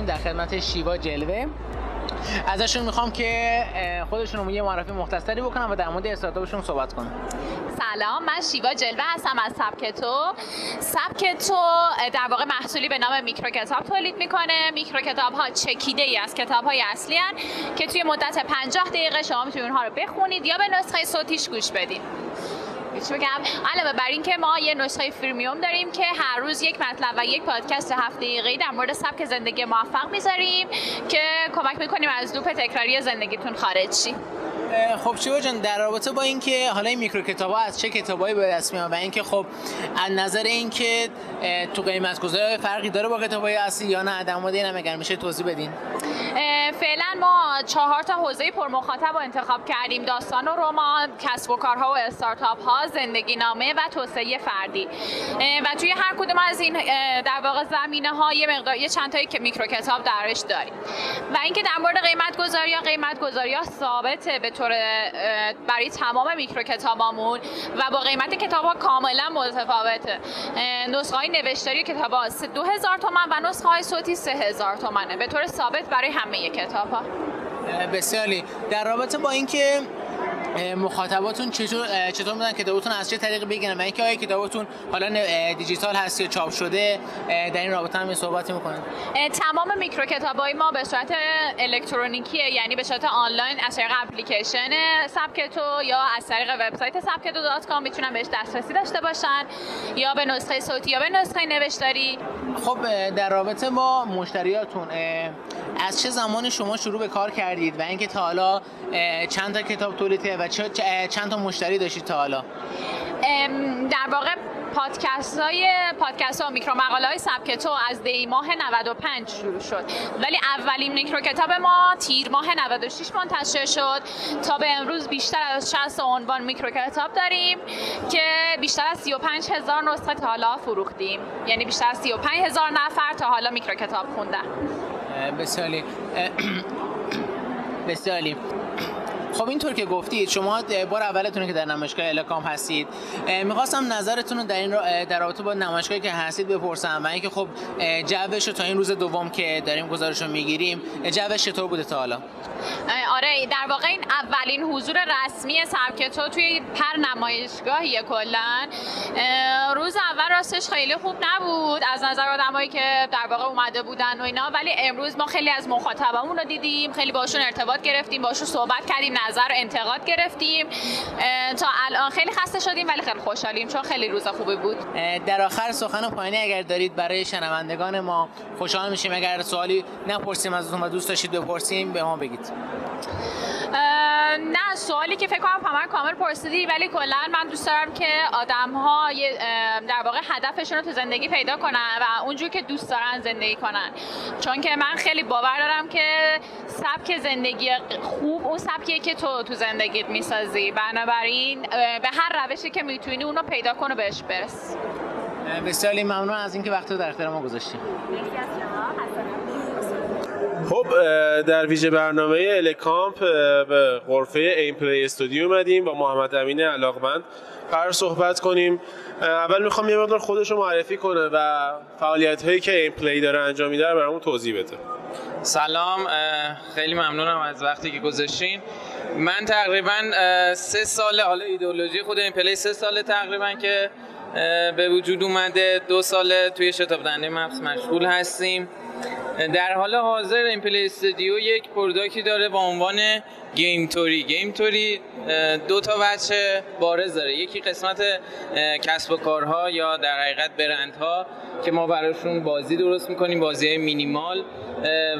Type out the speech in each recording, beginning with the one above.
هستیم در خدمت شیوا جلوه. ازشون می‌خوام که خودشون یه معرفی مختصری بکنم و در مورد استارتاپشون صحبت کنم سلام من شیوا جلوه هستم از سبک تو. سبک تو در واقع محصولی به نام میکرو کتاب تولید می‌کنه. میکرو کتاب ها چکیده ای از کتاب های اصلی هن که توی مدت 50 دقیقه شما می‌تونید اونها رو بخونید یا به نسخه صوتیش گوش بدید. بگم. علاوه بر اینکه ما یه نسخه فریمیوم داریم که هر روز یک مطلب و یک پادکست هفته دقیقه‌ای در مورد سبک زندگی موفق می‌ذاریم که کمک می‌کنیم از لوپ تکراری زندگیتون خارج خب شیوا جان در رابطه با اینکه حالا این میکرو کتاب ها از چه کتابایی به دست میاد و اینکه خب از نظر اینکه تو قیمت گذاری فرقی داره با کتاب های اصلی یا نه در مورد این اگر میشه توضیح بدین. فعلا ما چهار تا حوزه پر مخاطب رو انتخاب کردیم داستان و رمان کسب و کارها و استارتاپ ها زندگی نامه و توسعه فردی. و توی هر کدوم از این در واقع زمینه ها یه مقدار یه چند تایی که میکرو کتاب درش داریم. و اینکه در مورد قیمت گذاری ها قیمت گذاری ها ثابته به طور برای تمام میکرو کتابامون و با قیمت کتاب ها کاملا متفاوته. نسخه های نوشتاری کتاب ها 2000 تومن و نسخه های صوتی 3000 تومنه. به طور ثابت برای همه کتاب ها بسیاری. در رابطه با اینکه مخاطباتون چطور چطور میدن کتابتون از چه طریقی بگیرن؟ و اینکه آیا کتابتون حالا دیجیتال هست یا چاپ شده؟ در این رابطه هم صحبتی می‌کنن تمام میکرو کتابای ما به صورت الکترونیکیه یعنی به صورت آنلاین از طریق اپلیکیشن سبکتو یا از طریق وبسایت سبکتو dot com می‌تونن بهش دسترسی داشته باشن یا به نسخه صوتی یا به نسخه نوشتاری. خب در رابطه با مشتریاتون از چه زمانی شما شروع به کار کردید و اینکه تا حالا چند تا کتاب تولید و چند تا مشتری داشتید تا حالا؟ در واقع پادکست های پادکست ها میکرو مقاله های سبک تو از دی ماه 95 شروع شد. ولی اولین میکرو کتاب ما تیر ماه 96 منتشر شد. تا به امروز بیشتر از 60 عنوان میکرو کتاب داریم که بیشتر از 35 هزار نسخه تا حالا فروختیم. یعنی بیشتر از 35 هزار نفر تا حالا میکرو کتاب خوندن بسیاری. بسیاری. خب اینطور که گفتید شما بار اولتونه که در نمایشگاه الکام هستید. می‌خواستم نظرتون رو در این در رابطه با نمایشگاهی که هستید بپرسم و اینکه خب جوش تا این روز دوم که داریم گزارش رو می‌گیریم جوش چطور بوده تا حالا؟ آره در واقع این اولین حضور رسمی سبکتو توی هر نمایشگاهی کلا. روز اول راستش خیلی خوب نبود. از نظر آدمایی که در واقع اومده بودن و اینا ولی امروز ما خیلی از مخاطبامون رو دیدیم خیلی باشون ارتباط گرفتیم باشون صحبت کردیم. نظر و انتقاد گرفتیم. تا الان خیلی خسته شدیم ولی خیلی خوشحالیم چون خیلی روز خوبی بود. در آخر سخن پایانی اگر دارید برای شنوندگان ما خوشحال میشیم. اگر سوالی نپرسیم ازتون و دوست داشتید بپرسیم به ما بگید. نه سوالی که فکر کنم همه کامل پرسیدی ولی کلا من دوست دارم که آدم ها در واقع هدفشون رو تو زندگی پیدا کنن و اونجور که دوست دارن زندگی کنن. چون که من خیلی باور دارم که سبک زندگی خوب اون سبکیه که تو تو زندگیت می‌سازی. بنابراین به هر روشی که می‌تونی اونو پیدا کن و بهش برس. بسیاری ممنون از اینکه وقت رو در اختیار ما گذاشتیم خب در ویژه برنامه الکامپ به غرفه این پلی استودیو اومدیم. با محمد امین علاقمند قرار صحبت کنیم. اول می‌خوام یه مقدار خودش رو معرفی کنه و فعالیت هایی که InPlay داره انجام میده برامون توضیح بده. سلام خیلی ممنونم از وقتی که گذاشتین. من تقریبا سه سال حالا ایدئولوژی خود InPlay سه سال تقریبا که به وجود اومده. دو سال توی شتاب دهنده مپس مشغول هستیم. در حال حاضر InPlay استودیو یک product ی داره با عنوان گیم توری. گیم توری دو تا وجه بارز داره. یکی قسمت کسب و کارها یا در حقیقت برندها که ما براشون بازی درست می‌کنیم بازی مینیمال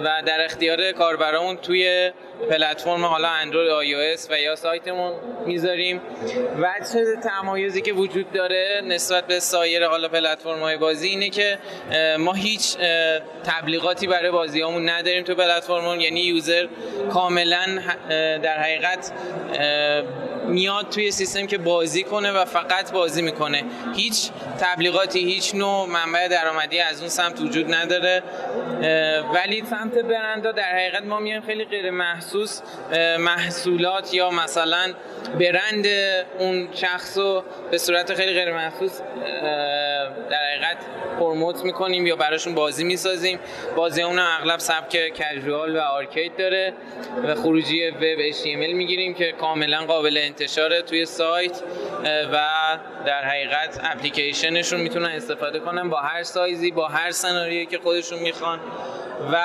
و در اختیار کاربرامون توی پلتفرم حالا اندروید آی و یا سایتمون می‌ذاریم. وجه تمایزی که وجود داره نسبت به سایر حالا پلتفرم های بازی اینه که ما هیچ تبلیغاتی برای بازیامون نداریم تو پلتفرممون. یعنی یوزر کاملا در حقیقت میاد توی سیستم که بازی کنه و فقط بازی می‌کنه. هیچ تبلیغاتی هیچ نوع منبع درآمدی از اون سمت وجود نداره. ولی سمت برندا در حقیقت ما میایم خیلی غیر محسوس محصولات یا مثلا برند اون شخص رو به صورت خیلی غیر محسوس در حقیقت پروموت می‌کنیم یا براشون بازی می‌سازیم. بازی اون اغلب سبک کژوال و آرکید داره و خروجی وب HTML می‌گیریم که کاملا قابل انتشاره توی سایت و در حقیقت اپلیکیشنشون می‌تونن استفاده کنن با هر سایزی با هر سناریویی که خودشون می‌خوان. و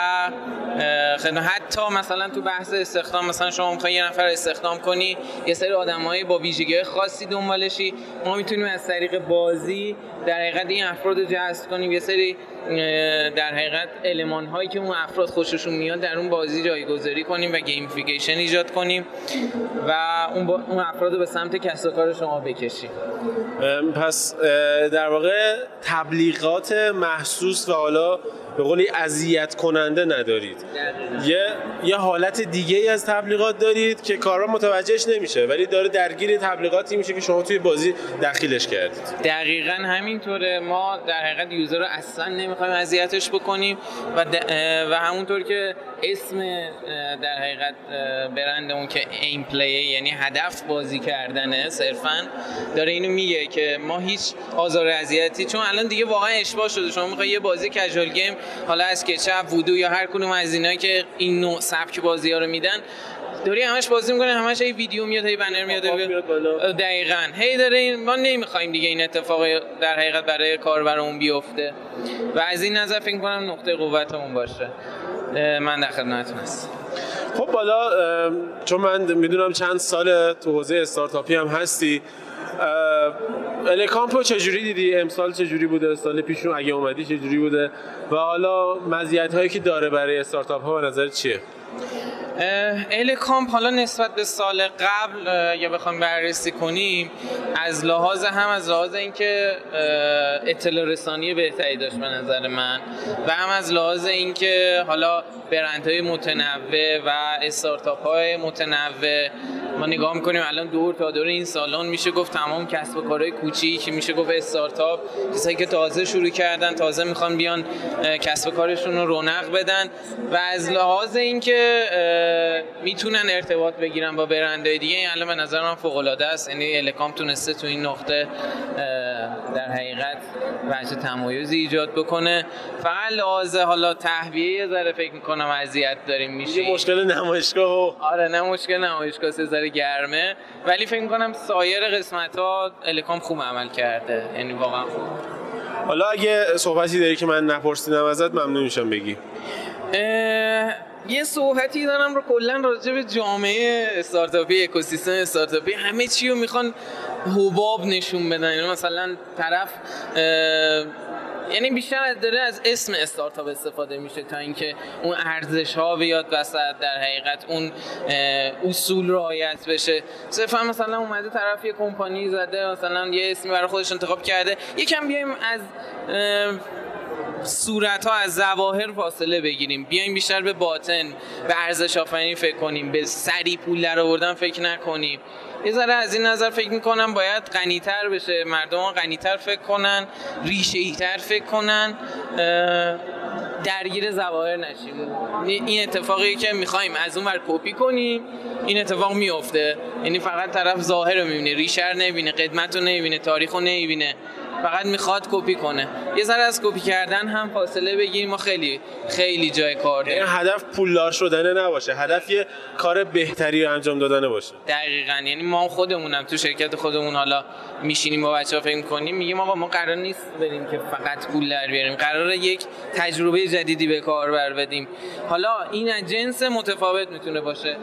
حتی مثلا تو بحث استخدام مثلا شما می‌خوای یه نفر استخدام کنی یه سری آدمایی با ویژگی خاصی دنبالشی. ما می‌تونیم از طریق بازی در حقیقت این افراد رو جذب کنیم. یه سری در حقیقت علمان هایی که اون افراد خوششون میاد در اون بازی جایگذاری کنیم و گیمفیکیشن ایجاد کنیم و اون, با اون افراد رو به سمت کسب کار شما بکشیم. پس در واقع تبلیغات محسوس و حالا به قولی اذیت کننده ندارید. یه یه حالت دیگه ای از تبلیغات دارید که کارا متوجهش نمیشه ولی داره درگیر تبلیغاتی میشه که شما توی بازی دخیلش کردید. دقیقا همینطوره. ما در حقیقت user رو اصلا نمی‌خوایم اذیتش بکنیم و, و همونطور که اسم در حقیقت برندمون که InPlay یعنی هدف بازی کردنه صرفا داره اینو میگه که ما هیچ آزار اذیتی چون الان دیگه واقعا اشباع شده. شما می‌خوای یه بازی casual game حالا از Ketchapp Voodoo یا هر کدوم از اینایی که این نوع سبک بازی ها رو میدن داری همش بازی می‌کنه همش هی ویدیو میاد هی بنر میاد دقیقاً. هی داره این ما نمی‌خوایم دیگه این اتفاق در حقیقت برای کاربرمون بیفته. و از این نظر فکر کنم نقطه قوتمون باشه. من در خدمتتون هستم. خب بالا چون من می‌دونم چند سال تو حوزه استارتاپی هم هستی الکامپ رو چجوری دیدی؟ امسال چجوری بوده؟ سال پیشون اگه اومدی چجوری بوده؟ و حالا مزیت هایی که داره برای استارتاپ ها به نظر چیه؟ ال کامپ حالا نسبت به سال قبل یا بخوام بررسی کنیم از لحاظ هم از لحاظ اینکه اطلاع رسانی بهتری داشت به نظر من و هم از لحاظ اینکه حالا برندهای متنوع و استارتاپ های متنوع ما نگاه می‌کنیم الان دور تا دور این سالن میشه گفت تمام کسب و کارهای کوچیک میشه گفت استارتاپ کسایی که تازه شروع کردن تازه می‌خوان بیان کسب و کارشون رو رونق بدن و از لحاظ اینکه می‌تونن ارتباط بگیرن با برندهای دیگه این الان به نظر من فوق العاده است. یعنی الکام تونسته تو این نقطه در حقیقت وجه تمایزی ایجاد بکنه. فقط لحاظ حالا تهویه یه ذره فکر می‌کنم اذیت داریم میشه مشکل نمایشگاه. آره نه مشکل نمایشگاه سه ذره گرمه. ولی فکر می‌کنم سایر قسمت ها الکام خوب عمل کرده. یعنی واقعا خوب. حالا اگه صحبتی داری که من نپرسیدم ازت ممنون میشم بگی. یه صحبتی دارم رو کلا راجع به جامعه استارتاپی اکوسیستم استارتاپی. همه چی رو می‌خوان حباب نشون بدن. یعنی مثلا طرف یعنی بیشتر از داره از اسم استارتاپ استفاده میشه تا اینکه اون ارزش ها بیاد وسط. در حقیقت اون اصول رعایت بشه. صرفا مثلا اومده طرف یه کمپانی زده مثلا یه اسمی برای خودش انتخاب کرده. یکم بیایم از صورت ها از ظواهر فاصله بگیریم. بیایم بیشتر به باطن به ارزش آفرینی فکر کنیم. به سری پول در آوردن فکر نکنیم. یه ذره از این نظر فکر می‌کنم باید غنیتر بشه. مردم غنیتر فکر کنن ریشه تر فکر کنن. درگیر ظواهر نشیم. این اتفاقی که می‌خوایم از اون ور کپی کنیم این اتفاق میفته یعنی فقط طرف ظاهر رو می‌بینه ریشه رو نمی‌بینه قدمت رو نمی‌بینه تاریخ رو نمی‌بینه. فقط می‌خواد کپی کنه. یه ذره از کپی کردن هم فاصله بگیریم. ما خیلی خیلی جای کار داریم. یعنی هدف پولدار شدن نباشه. هدف یه کار بهتری رو انجام دادن باشه. دقیقا. یعنی ما خودمونم تو شرکت خودمون حالا میشینیم با بچه‌ها فکر کنیم میگیم آقا ما قرار نیست بریم که فقط پول در بیاریم. قرار یک تجربه جدیدی به کاربر بدیم. حالا این از جنس متفاوت می‌تونه باشه.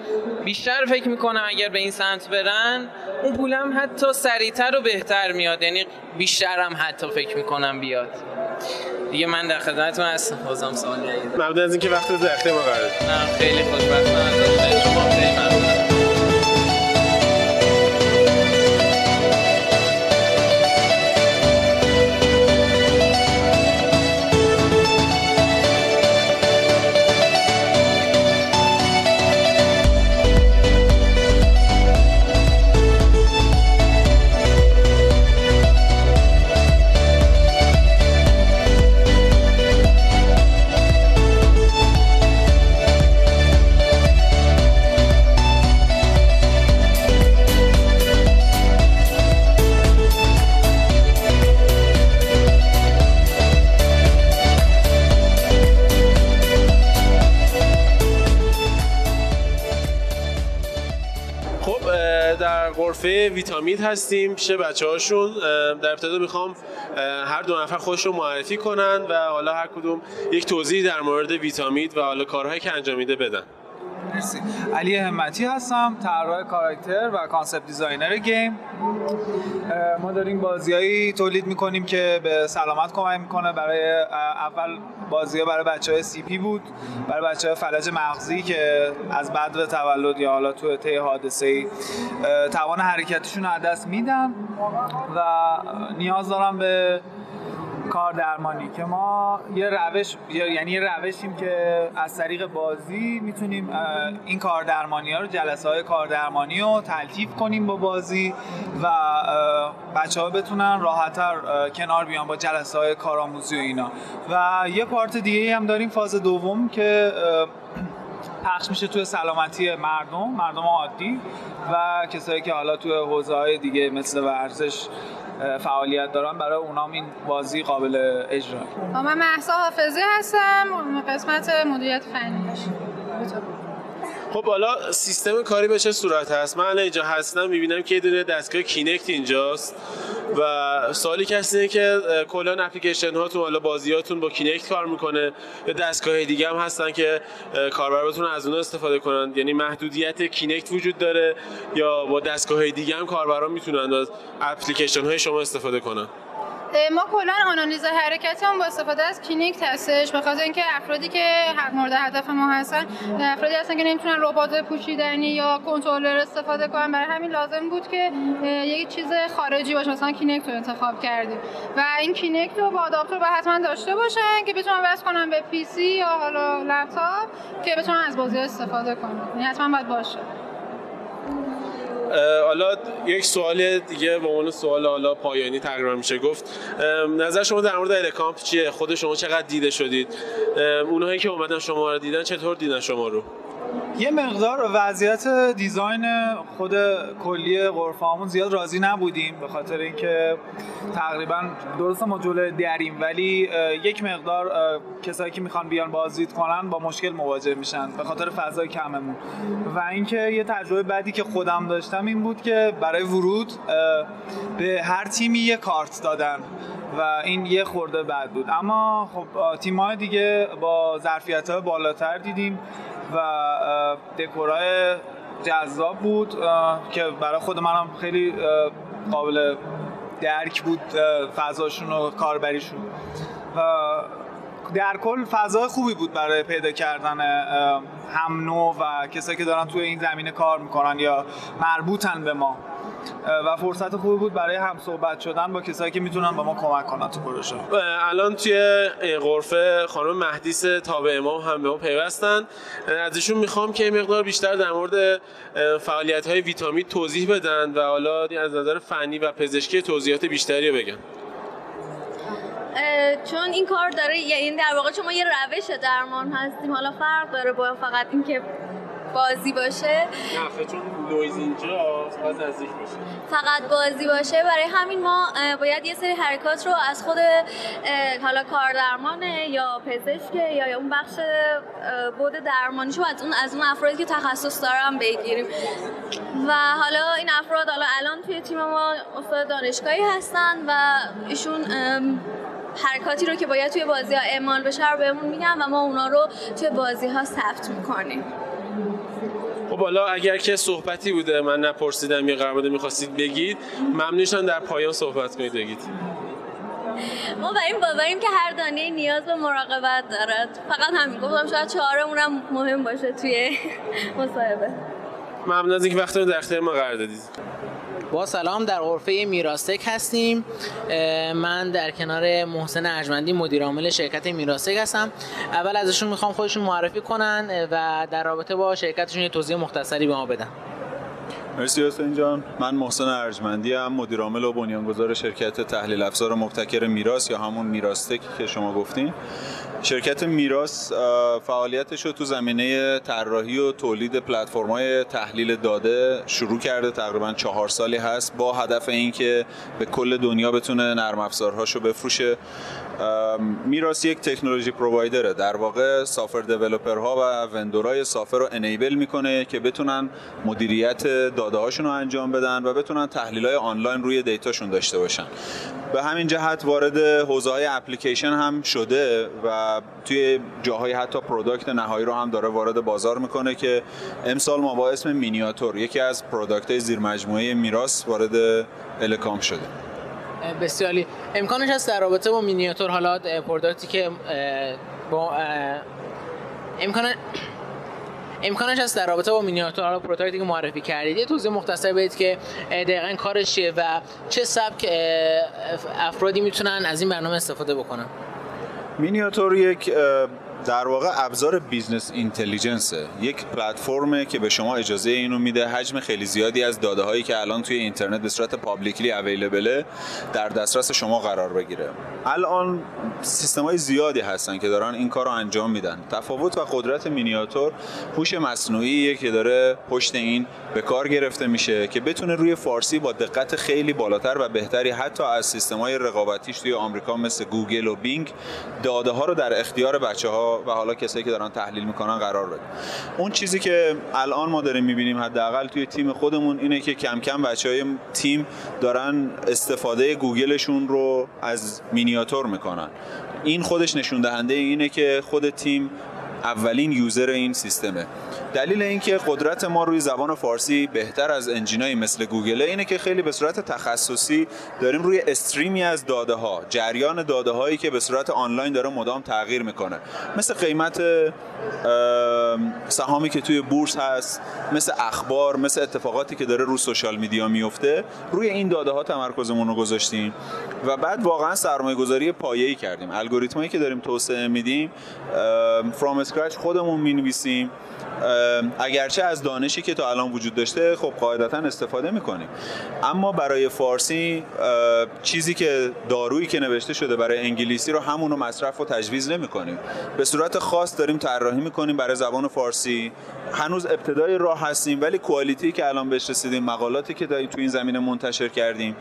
بیشتر فکر می‌کنم اگر به این سمت برن اون پولم حتی سریعتر و بهتر میاد. یعنی بیشتر هم حتی فکر می‌کنم بیاد. دیگه من در خدمتتون هستم. بازم سوالی ممنون از اینکه وقت در اختیار ما قرار خیلی خوشبختم از شما ویتامین هستیم پیش بچه هاشون در ابتدا می‌خوام هر دو نفر خودشون معرفی کنن و حالا هر کدوم یک توضیح در مورد ویتامین و حالا کارهایی که انجام میده بدن. مرسی. علی همتی هستم طراح کاراکتر و concept designer game. ما داریم بازیایی تولید می‌کنیم که به سلامت کمک می‌کنه. برای اول بازی برای بچه های CP بود. برای بچه های فلج مغزی که از بعد تولد یا حالا تو طی حادثه ای توان حرکتشون از دست میدن. و نیاز دارم به کار درمانی که ما یه روش یعنی یه روشیم که از طریق بازی می‌تونیم این کار درمانی ها رو جلسه های کار درمانی رو تلطیف کنیم با بازی و بچه ها بتونن راحتتر کنار بیان با جلسه های کارآموزی و اینا. و یه پارت دیگه هم داریم فاز دوم که پخش میشه توی سلامتی مردم مردم عادی و کسایی که حالا توی حوزه های دیگه مثل ورزش فعالیت دارن برای اونام این بازی قابل اجرا. من محسا حافظی هستم قسمت مدیریت فنی. خب حالا سیستم کاری به چه صورت هست؟ من اینجا هستم می‌بینم که یه دونه دستگاه کینکت اینجاست و سوالی کسی اینه که کلا اپلیکیشن هاتون حالا بازیاتون با کینکت کار می‌کنه یا دستگاه دیگه هم هستن که کاربر بتونن از اون استفاده کنن؟ یعنی محدودیت کینکت وجود داره یا با دستگاه دیگه هم کاربران می‌تونن از اپلیکیشن های شما استفاده کنن؟ ما کلا آنالیز حرکتمون با استفاده از کینیکت هستش. به خاطر اینکه افرادی که مورد هدف ما هستن افرادی هستن که نمی‌تونن ربات پوشیدنی یا کنترلر استفاده کنن. برای همین لازم بود که یک چیز خارجی باشه. مثلا کینیکت رو انتخاب کردیم. و این Kinect رو با آداپتور باید حتما داشته باشن که بتونن وصل کنن به PC یا حالا لپتاپ که بتونن از بازی استفاده کنن. یعنی حتما باید باشه. حالا یک سوال دیگه به عنوان سوال حالا پایانی تقریبا میشه گفت. نظر شما در مورد الکامپ چیه؟ خود شما چقدر دیده شدید؟ اونهایی که اومدن شما رو دیدن چطور دیدن شما رو؟ یه مقدار وضعیت design خود کلی غرفه‌مون زیاد راضی نبودیم به خاطر اینکه تقریبا درست ما جلوی دریم ولی یک مقدار کسایی که می‌خوان بیان بازدید کنن با مشکل مواجه میشن به خاطر فضای کممون. و اینکه یه تجربه بعدی که خودم داشتم این بود که برای ورود به هر تیمی یه کارت دادن و این یه خورده بد بود. اما خب تیم‌های دیگه با ظرفیت های بالاتر دیدیم. و دکورای جذاب بود که برای خود منم خیلی قابل درک بود فضاشون و کاربریشون. در کل فضای خوبی بود برای پیدا کردن هم نوع و کسایی که دارن توی این زمینه کار می‌کنن یا مربوطن به ما. و فرصت خوبی بود برای هم صحبت شدن با کسایی که می‌تونن با ما کمک کنن تو پروژه. الان توی غرفه خانم مهدیس تابع امام هم به ما پیوستن. ازشون می‌خوام که مقدار بیشتر در مورد فعالیت های ویتامین توضیح بدن و حالا از نظر فنی و پزشکی توضیحات بیشتری بگن. چون این کار داره یعنی در واقع شما یه روش درمان هستیم. حالا فرق داره با فقط اینکه بازی باشه. نه چون نویز اینجا نزدیک باشه فقط بازی باشه. برای همین ما باید یه سری حرکات رو از خود حالا کاردرمانه یا پزشک یا اون بخش بود درمانیشو از اون از اون افرادی که تخصص دارن بگیریم. و حالا این افراد حالا الان توی تیم ما استاد دانشگاهی هستن و ایشون حرکاتی رو که باید توی بازی ها اعمال بشه رو بهمون میگن و ما اونا رو توی بازی ها ثبت می‌کنیم. خب حالا اگر که صحبتی بوده من نپرسیدم یه قرار بوده می‌خواستید بگید ممنونشان در پایان صحبت کنید بگید. ما بر این باوریم که هر دانه نیاز به مراقبت دارد. فقط همین گفتم شاید چهارمونم مهم باشه توی مصاحبه. ممنون از اینکه وقتتون در اختیار ما قرار دادید. با سلام در غرفه میراستک هستیم. من در کنار محسن ارجمندی مدیر عامل شرکت میراستک هستم. اول ازشون می‌خوام خودشون معرفی کنن و در رابطه با شرکتشون یه توضیح مختصری به ما بدن. مرسی حسین جان. من محسن ارجمندی هم مدیر عامل و بنیانگذار شرکت تحلیل افزار مبتکر میراث یا همون میراستک که شما گفتین. شرکت میراس فعالیتش رو تو زمینه طراحی و تولید پلتفرم‌های تحلیل داده شروع کرده تقریبا چهار سالی هست با هدف اینکه به کل دنیا بتونه نرم افزارهاشو بفروشه. میراس یک تکنولوژی پرووایدره. در واقع سافر ها و vendor ای software رو enable می‌کنه که بتونن مدیریت داده هاشون رو انجام بدن و بتونن تحلیل های آنلاین روی data شون داشته باشن. به همین جهت وارد حوزه های اپلیکیشن هم شده و توی جاهای حتی product نهایی رو هم داره وارد بازار می‌کنه که امسال ما با اسم مینیاتور یکی از product های زیر مجموعه میراس وارد الکامپ شده. بسیاری امکانش هست در رابطه با مینیاتور حالا product ی که با امکان امکانش هست در رابطه با مینیاتور prototype ی که معرفی کردید یه توضیح مختصر بدید که دقیقا کارش چیه و چه سبک افرادی می‌تونن از این برنامه استفاده بکنن؟ مینیاتور یک در واقع ابزار business intelligence یک پلتفرمه که به شما اجازه اینو میده. حجم خیلی زیادی از داده هایی که الان توی اینترنت به صورت publicly available ه در دسترس شما قرار بگیره. الان سیستم های زیادی هستن که دارن این کار انجام میدن. تفاوت و قدرت مینیاتور هوش مصنوعی که داره پشت این به کار گرفته میشه که بتونه روی فارسی با دقت خیلی بالاتر و بهتری حتی از سیستم های رقابتیش توی آمریکا مثل گوگل و بینگ داده ها رو در اختیار بچه و حالا کسایی که دارن تحلیل می‌کنن قرار بده اون چیزی که الان ما داریم می‌بینیم حداقل توی تیم خودمون اینه که کم کم بچه های تیم دارن استفاده گوگلشون رو از مینیاتور می‌کنن. این خودش نشون دهنده اینه که خود تیم اولین user این سیستمه. دلیل اینکه قدرت ما روی زبان فارسی بهتر از engine ای مثل گوگل اینه که خیلی به صورت تخصصی داریم روی stream ی از داده ها جریان داده هایی که به صورت آنلاین داره مدام تغییر می‌کنه. مثل قیمت سهامی که توی بورس هست مثل اخبار مثل اتفاقاتی که داره رو social media میفته روی این داده ها تمرکزمون رو گذاشتیم و بعد واقعا سرمایه گذاری پایه‌ای کردیم. الگوریتمایی که داریم توسعه میدیم from scratch خودمون می‌نویسیم. اگرچه از دانشی که تا الان وجود داشته خب قاعدتا استفاده می‌کنیم. اما برای فارسی چیزی که دارویی که نوشته شده برای انگلیسی رو همونو مصرف و تجویز نمی‌کنیم. به صورت خاص داریم طراحی می‌کنیم برای زبان فارسی. هنوز ابتدای راه هستیم ولی کوالیتی که الان بهش رسیدیم مقالاتی که تو این زمینه منتشر کردیم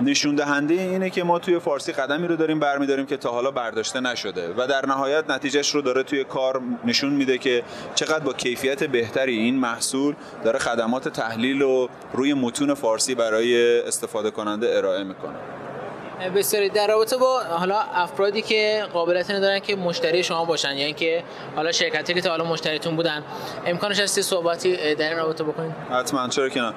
نشون دهنده اینه که ما توی فارسی قدمی رو داریم برمیداریم که تا حالا برداشته نشده و در نهایت نتیجهش رو داره توی کار نشون میده که چقدر با کیفیت بهتری این محصول داره خدمات تحلیل و روی متون فارسی برای استفاده کننده ارائه می‌کنه. بسیاری. در رابطه با حالا افرادی که قابلیت ندارن که مشتری شما باشن یعنی که حالا شرکتی که تا حالا مشتریتون بودن امکانش هست یه صحبتی در این رابطه بکنید؟ حتما. چرا که نه.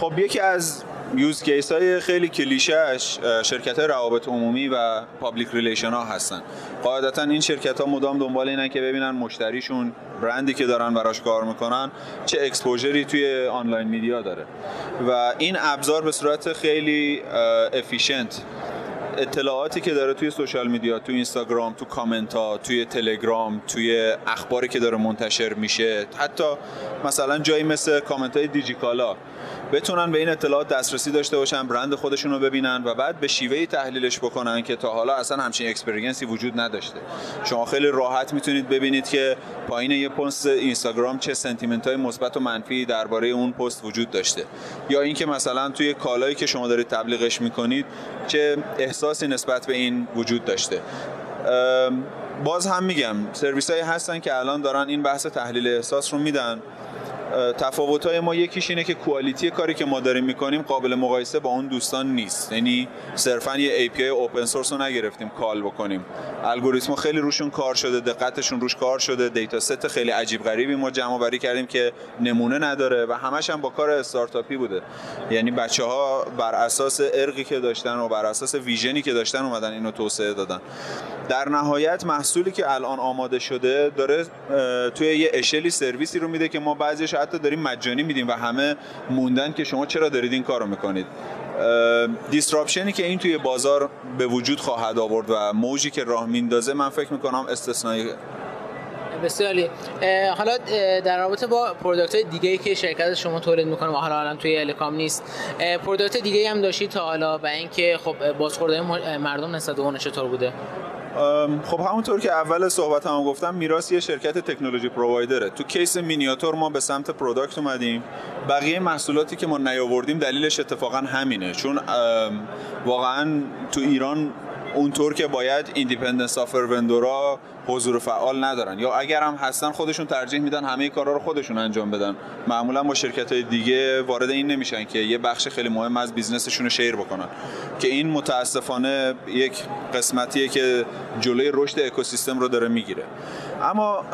خب یکی از use case های خیلی کلیشه‌ش شرکت های روابط عمومی و public relation ها هستن. قاعدتا این شرکت ها مدام دنبال اینن که ببینن مشتریشون برندی که دارن براش کار می‌کنن چه exposure ی توی online media داره. و این ابزار به صورت خیلی efficient اطلاعاتی که داره توی social media توی اینستاگرام تو کامنت ها توی تلگرام توی اخباری که داره منتشر میشه حتی مثلا جایی مثل کامنت های دیجیکالا. بتونن به این اطلاعات دسترسی داشته باشن برند خودشون رو ببینن و بعد به شیوه‌ای تحلیلش بکنن که تا حالا اصلا همچین experience ی وجود نداشته. شما خیلی راحت می‌تونید ببینید که پایین یه پست اینستاگرام چه sentiment های مثبت و منفی درباره اون پست وجود داشته. یا اینکه مثلا توی کالایی که شما دارید تبلیغش می‌کنید چه احساسی نسبت به این وجود داشته. باز هم میگم سرویس هایی هستن که الان دارن این بحث تحلیل احساس رو میدن. تفاوت های ما یکیش اینه که quality کاری که ما داریم می‌کنیم قابل مقایسه با اون دوستان نیست. یعنی صرفا یه API open source رو نگرفتیم call بکنیم. الگوریتم خیلی روشون کار شده دقتشون روش کار شده data set خیلی عجیب غریبی ما جمع‌آوری کردیم که نمونه نداره و همش هم با کار استارتاپی بوده. یعنی بچه ها بر اساس ارقی که داشتن و بر اساس ویژنی که داشتن اومدن اینو توسعه دادن. در نهایت محصولی که الان آماده شده داره توی یه اشلی سرویسی رو میده که ما بعضیش حتی داریم مجانی میدیم و همه موندن که شما چرا دارید این کارو می‌کنید. دیستراپشنی که این توی بازار به وجود خواهد آورد و موجی که راه میندازه من فکر می‌کنم استثنایی بسیاری حالا در رابطه با product های دیگه ای که شرکت شما تولید می‌کنه و حالا الان توی الکامپ نیست product دیگه هم داشتی تا حالا و اینکه خب بازخورد مردم نسبت بهش چطور بوده؟ خب همونطور که اول صحبت هم گفتم میراث یه شرکت technology provider ه. تو case مینیاتور ما به سمت product اومدیم. بقیه محصولاتی که ما نیاوردیم دلیلش اتفاقا همینه. چون واقعا تو ایران اونطور که باید independent software vendor ا حضور فعال ندارن. یا اگر هم هستن خودشون ترجیح میدن همه کارا رو خودشون انجام بدن. معمولا با شرکت های دیگه وارد این نمیشن که یه بخش خیلی مهم از business شون رو share بکنن. که این متاسفانه یک قسمتیه که جلوی رشد اکوسیستم رو داره می‌گیره. اما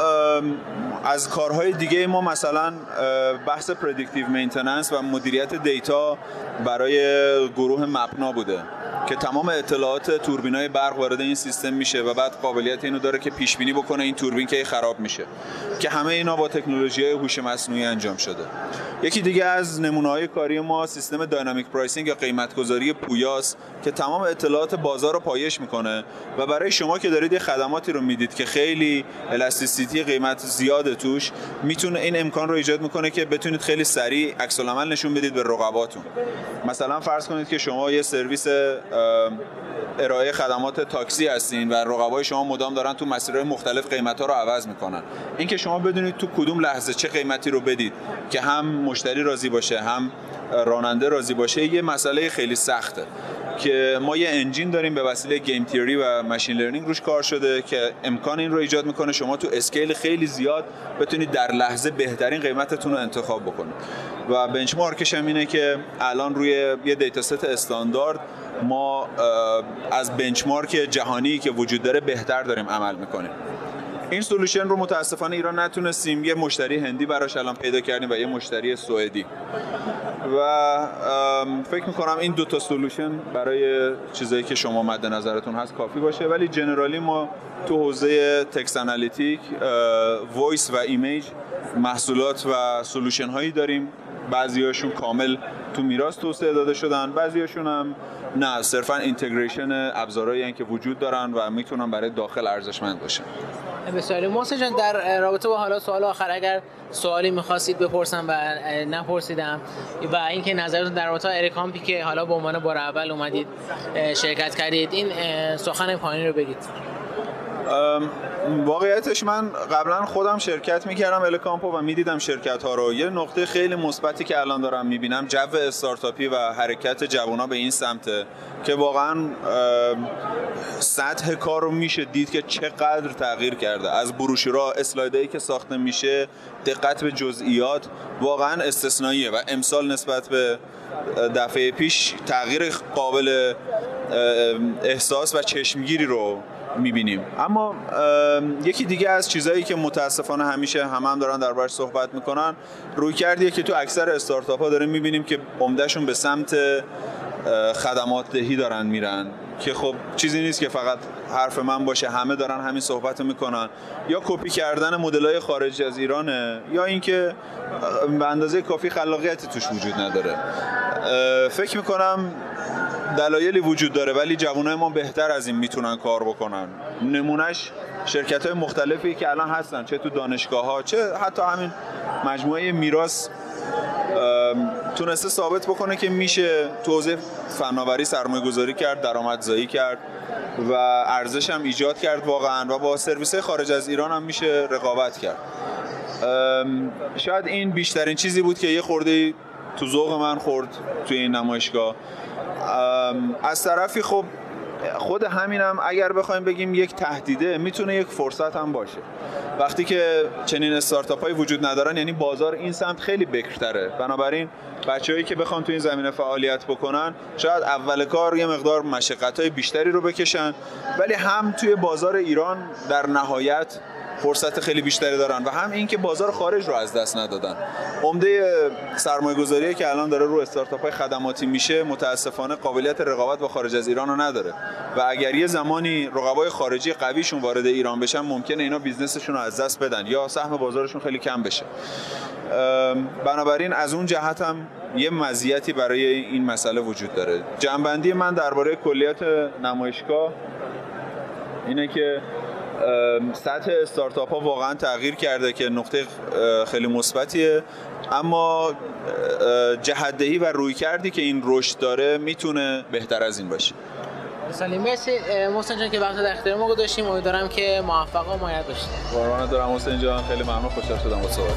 از کارهای دیگه ما مثلا بحث predictive maintenance و مدیریت data برای گروه مپنا بوده که تمام اطلاعات توربینای برق وارد این سیستم میشه و بعد قابلیت اینو داره که پیش بینی بکنه این توربین که خراب میشه که همه اینا با تکنولوژی هوش مصنوعی انجام شده. یکی دیگه از نمونه های کاری ما سیستم dynamic pricing یا قیمت گذاری پویاس که تمام اطلاعات بازار رو پایش می‌کنه و برای شما که دارید یه خدماتی رو می‌دید که خیلی elasticity قیمت زیاده توش می‌تونه این امکان رو ایجاد می‌کنه که بتونید خیلی سریع عکس‌العمل نشون بدید به رقباتون مثلا فرض کنید که شما یه سرویس ارائه خدمات تاکسی هستین و رقبای شما مدام دارن تو مسیرهای مختلف قیمت ها رو عوض می‌کنن. اینکه شما بدونید تو کدوم لحظه چه قیمتی رو بدید که هم مشتری راضی باشه هم راننده راضی باشه یه مسئله خیلی سخته. که ما یه engine داریم به وسیله game theory و machine learning روش کار شده که امکان این رو ایجاد می‌کنه شما تو scale خیلی زیاد بتونید در لحظه بهترین قیمتتون رو انتخاب بکنید. و benchmark ش هم اینه که الان روی یه data set استاندارد ما از benchmark جهانی که وجود داره بهتر داریم عمل می‌کنیم. این solution رو متاسفانه ایران نتونستیم. یه مشتری هندی براش الان پیدا کردیم و یه مشتری سوئدی. و فکر می‌کنم این دو تا solution برای چیزایی که شما مد نظرتون هست کافی باشه. ولی generally ما تو حوزه text analytic voice و image محصولات و solution هایی داریم. بعضیاشون کامل تو میراث توسعه داده شدن بعضیاشون هم نه. صرفا integration ابزارهایی که وجود دارن و می‌تونن برای داخل ارزشمند باشن. بسیاری. محسن جان در رابطه با حالا سوال آخر اگر سوالی می‌خواستید بپرسم و نپرسیدم و اینکه نظرتون در رابطه الکامپی که حالا به عنوان بار اول اومدید شرکت کردید این سخن پایانی رو بگید. واقعیتش من قبلا خودم شرکت می‌کردم الکامپو و می‌دیدم شرکت ها رو. یه نقطه خیلی مثبتی که الان دارم می‌بینم جو استارتاپی و حرکت جوونا به این سمته که واقعا سطح کار رو میشه دید که چقدر تغییر کرده. از بروشورا اسلایدایی که ساخته میشه دقت به جزئیات واقعا استثنائیه و امسال نسبت به دفعه پیش تغییر قابل احساس و چشمگیری رو می‌بینیم. اما یکی دیگه از چیزهایی که متاسفانه همیشه همه هم دارن دربارش صحبت می‌کنن روی کردیه که تو اکثر استارتاپ ها داریم می‌بینیم که عمدهشون به سمت خدمات دهی دارن میرن. که خب چیزی نیست که فقط حرف من باشه همه دارن همین صحبت می‌کنن. یا کپی کردن مدل های خارج از ایرانه یا اینکه به اندازه کافی خلاقیتی توش وجود نداره. فکر می‌کنم دلایلی وجود داره ولی جوانای ما بهتر از این می‌تونن کار بکنن. نمونهش شرکت های مختلفی که الان هستن چه تو دانشگاه ها چه حتی همین مجموعه میراث تونسته ثابت بکنه که میشه توضیح فناوری سرمایه گذاری کرد درآمدزایی کرد و ارزش هم ایجاد کرد واقعا و با سرویس خارج از ایران هم میشه رقابت کرد. شاید این بیشترین چیزی بود که یه خورده تو ذوق من خورد توی این نمایشگاه. از طرفی خب خود همینم اگر بخوایم بگیم یک تهدیده می‌تونه یک فرصت هم باشه. وقتی که چنین استارتاپ های وجود ندارن یعنی بازار این سمت خیلی بکرتره. بنابراین بچههایی که بخوان تو این زمینه فعالیت بکنن شاید اول کار یه مقدار مشقت های بیشتری رو بکشن. ولی هم توی بازار ایران در نهایت فرصت خیلی بیشتری دارن و هم اینکه بازار خارج رو از دست ندادن. عمده سرمایه گذاری که الان داره رو استارتاپ های خدماتی میشه متاسفانه قابلیت رقابت با خارج از ایران رو نداره. و اگر یه زمانی رقبای خارجی قویشون وارد ایران بشن ممکنه اینا بیزنسشون رو از دست بدن یا سهم بازارشون خیلی کم بشه. بنابراین از اون جهت هم یه مزیتی برای این مسئله وجود داره. جنبندی من درباره کلیات نمایشگاه اینه که سطح استارتاپ ها واقعا تغییر کرده که نقطه خیلی مثبتیه. اما جهدهی و روی کردی که این رشد داره می‌تونه بهتر از این باشه. سالی مرسی. محسن جان که وقت در اختیار ما گذاشتیم. امیدوارم که موفق و مایل باشید قربانت دارم حسین جان. خیلی ممنون. خوشحال شدم با صحبت